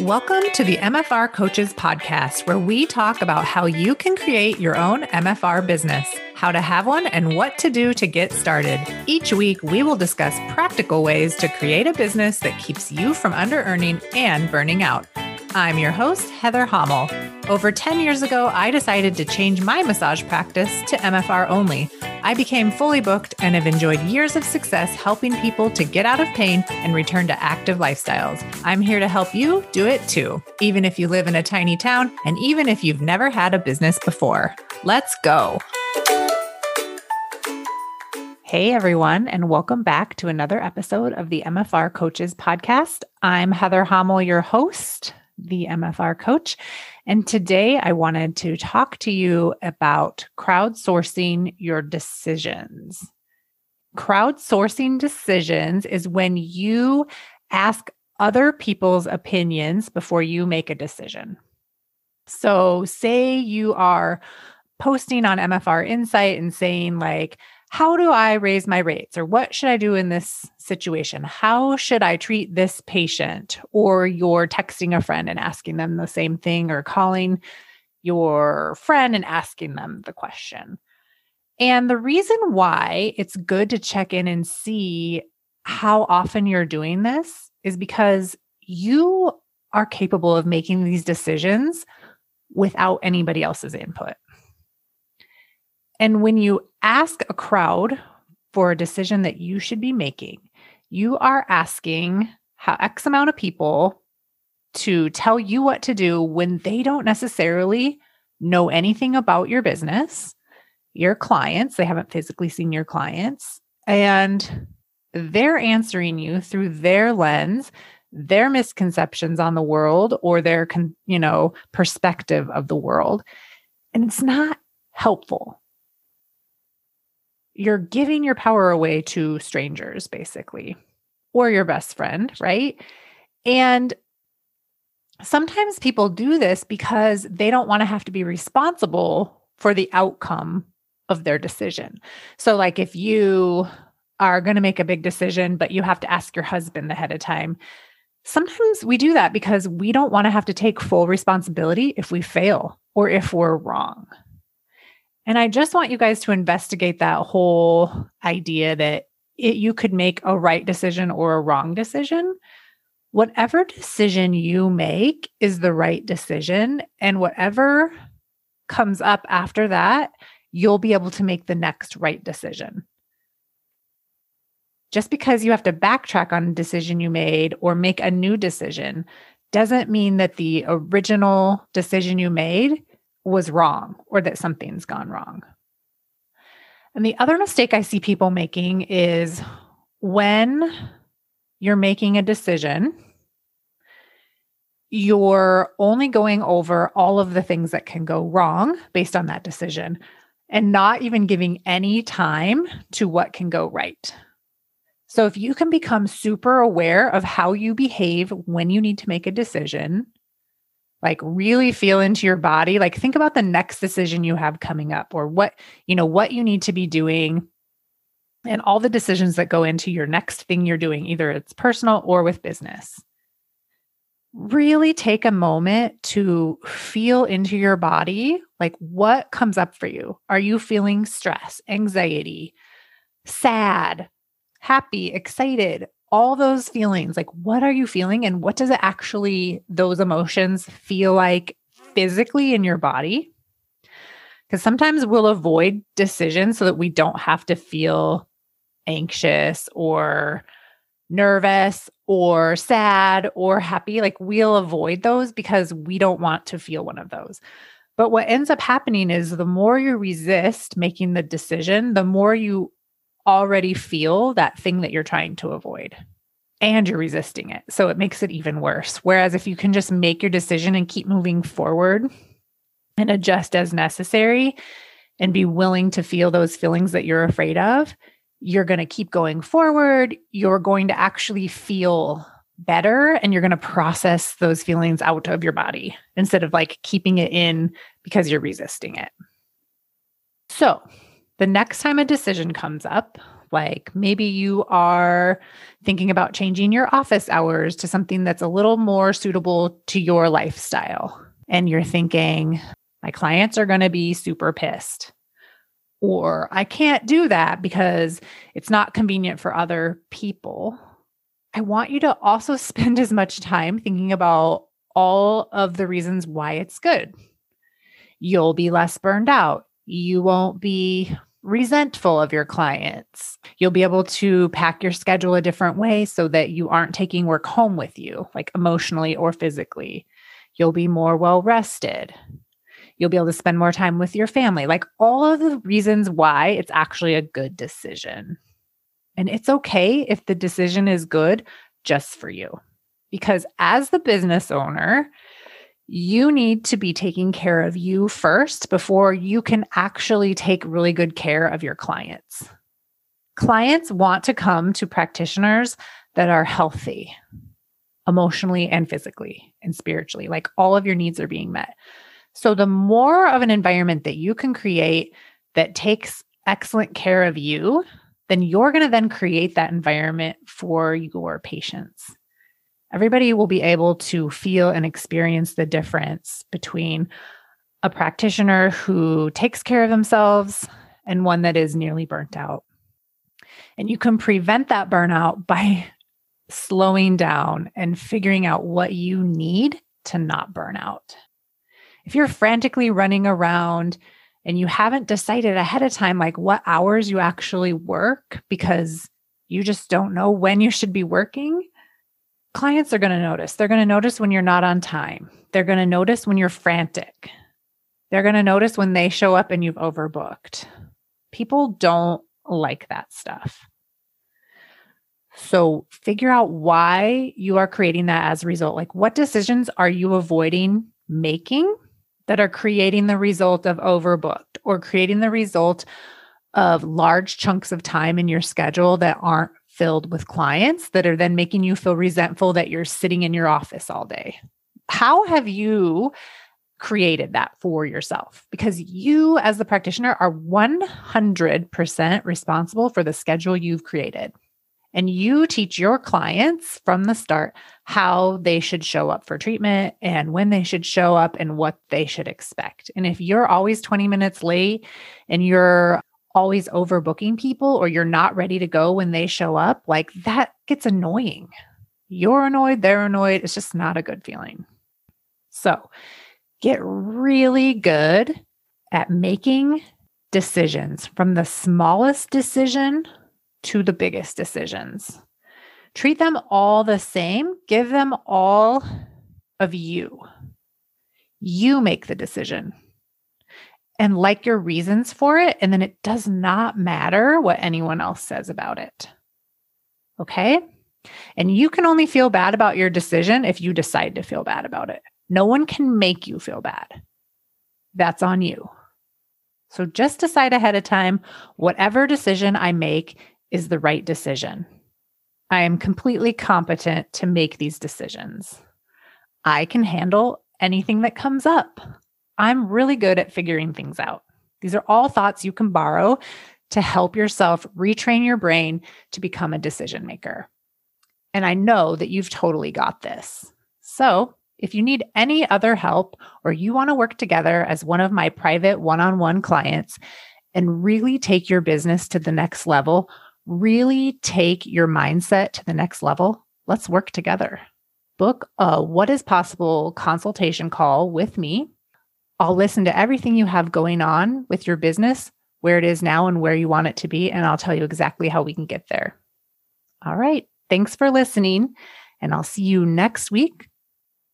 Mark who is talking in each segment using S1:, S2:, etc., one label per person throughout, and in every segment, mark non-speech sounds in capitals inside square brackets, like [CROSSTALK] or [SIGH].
S1: Welcome to the MFR Coaches Podcast, where we talk about how you can create your own MFR business, how to have one, and what to do to get started. Each week, we will discuss practical ways to create a business that keeps you from under earning and burning out. I'm your host, Heather Hommel. Over 10 years ago, I decided to change my massage practice to MFR only. I became fully booked and have enjoyed years of success helping people to get out of pain and return to active lifestyles. I'm here to help you do it too, even if you live in a tiny town and even if you've never had a business before. Let's go. Hey, everyone, and welcome back to another episode of the MFR Coaches Podcast. I'm Heather Hommel, your host, the MFR coach. And today I wanted to talk to you about crowdsourcing your decisions. Crowdsourcing decisions is when you ask other people's opinions before you make a decision. So, say you are posting on MFR Insight and saying, like, how do I raise my rates? Or what should I do in this situation? How should I treat this patient? Or you're texting a friend and asking them the same thing, or calling your friend and asking them the question. And the reason why it's good to check in and see how often you're doing this is because you are capable of making these decisions without anybody else's input. And when you ask a crowd for a decision that you should be making, you are asking how X amount of people to tell you what to do when they don't necessarily know anything about your business, your clients, they haven't physically seen your clients, and they're answering you through their lens, their misconceptions on the world or their you know perspective of the world. And it's not helpful you're giving your power away to strangers, basically, or your best friend, right? And sometimes people do this because they don't want to have to be responsible for the outcome of their decision. So, like if you are going to make a big decision, but you have to ask your husband ahead of time. Sometimes we do that because we don't want to have to take full responsibility if we fail or if we're wrong. And I just want you guys to investigate that whole idea that it, you could make a right decision or a wrong decision. Whatever decision you make is the right decision. And whatever comes up after that, you'll be able to make the next right decision. Just because you have to backtrack on a decision you made or make a new decision doesn't mean that the original decision you made was wrong or that something's gone wrong. And the other mistake I see people making is when you're making a decision, you're only going over all of the things that can go wrong based on that decision and not even giving any time to what can go right. So, if you can become super aware of how you behave when you need to make a decision, like really feel into your body. Like think about the next decision you have coming up or what you know what you need to be doing and all the decisions that go into your next thing you're doing either it's personal or with business. Really take a moment to feel into your body like what comes up for you. Are you feeling stress anxiety sad happy excited all those feelings like what are you feeling and what does it actually those emotions feel like physically in your body? Because sometimes we'll avoid decisions so that we don't have to feel anxious or nervous or sad or happy. Like we'll avoid those because we don't want to feel one of those. But what ends up happening is the more you resist making the decision the more you already feel that thing that you're trying to avoid and you're resisting it. So it makes it even worse. Whereas if you can just make your decision and keep moving forward and adjust as necessary and be willing to feel those feelings that you're afraid of, you're going to keep going forward. You're going to actually feel better and you're going to process those feelings out of your body instead of like keeping it in because you're resisting it. So, the next time a decision comes up, Like maybe you are thinking about changing your office hours to something that's a little more suitable to your lifestyle. And you're thinking, my clients are going to be super pissed. Or I can't do that because it's not convenient for other people. I want you to also [LAUGHS] spend as much time thinking about all of the reasons why it's good. You'll be less burned out. You won't be resentful of your clients. You'll be able to pack your schedule a different way so that you aren't taking work home with you, like emotionally or physically. You'll be more well rested. You'll be able to spend more time with your family, like all of the reasons why it's actually a good decision. And it's okay if the decision is good just for you. Because as the business owner, you need to be taking care of you first before you can actually take really good care of your clients. Clients want to come to practitioners that are healthy emotionally and physically and spiritually, like all of your needs are being met. So, the more of an environment that you can create that takes excellent care of you, then you're going to then create that environment for your patients everybody will be able to feel and experience the difference between a practitioner who takes care of themselves and one that is nearly burnt out. And you can prevent that burnout [LAUGHS] by slowing down and figuring out what you need to not burn out. If you're frantically running around and you haven't decided ahead of time, like what hours you actually work because you just don't know when you should be working, clients are going to notice. They're going to notice when you're not on time. They're going to notice when you're frantic. They're going to notice when they show up and you've overbooked. People don't like that stuff. So figure out why you are creating that as a result. Like, what decisions are you avoiding making that are creating the result of overbooked or creating the result of large chunks of time in your schedule that aren't filled with clients that are then making you feel resentful that you're sitting in your office all day. How have you created that for yourself? Because you, as the practitioner, are 100% responsible for the schedule you've created. And you teach your clients from the start how they should show up for treatment and when they should show up and what they should expect. And if you're always 20 minutes late and you're always overbooking people or you're not ready to go when they show up, like that gets annoying. You're annoyed, they're annoyed. It's just not a good feeling. So get really good at making decisions from the smallest decision to the biggest decisions. Treat them all the same, give them all of you. You make the decision and like your reasons for it. And then it does not matter what anyone else says about it. Okay. And you can only feel bad about your decision if you decide to feel bad about it. No one can make you feel bad. That's on you. So just decide ahead of time whatever decision I make is the right decision. I am completely competent to make these decisions. I can handle anything that comes up. I'm really good at figuring things out. These are all thoughts you can borrow to help yourself retrain your brain to become a decision maker. And I know that you've totally got this. So, if you need any other help or you want to work together as one of my private one on one clients and really take your business to the next level, really take your mindset to the next level, let's work together. Book a What is Possible consultation call with me I'll listen to everything you have going on with your business, where it is now and where you want it to be, and I'll tell you exactly how we can get there. All right. Thanks for listening, and I'll see you next week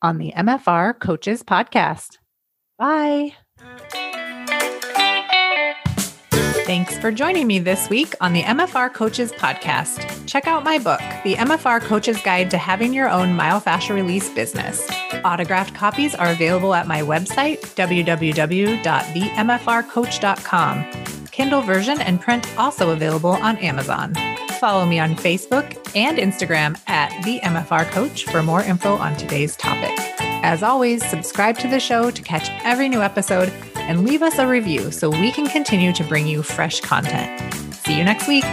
S1: on the MFR Coaches Podcast. Bye. Thanks for joining me this week on the MFR Coaches Podcast. Check out my book, The MFR Coach's Guide to Having Your Own Myofascial Release Business. Autographed copies are available at my website, www.themfrcoach.com. Kindle version and print also available on Amazon. Follow me on Facebook and Instagram at the MFR Coach for more info on today's topic. As always, subscribe to the show to catch every new episode and leave us a review so we can continue to bring you fresh content. See you next week.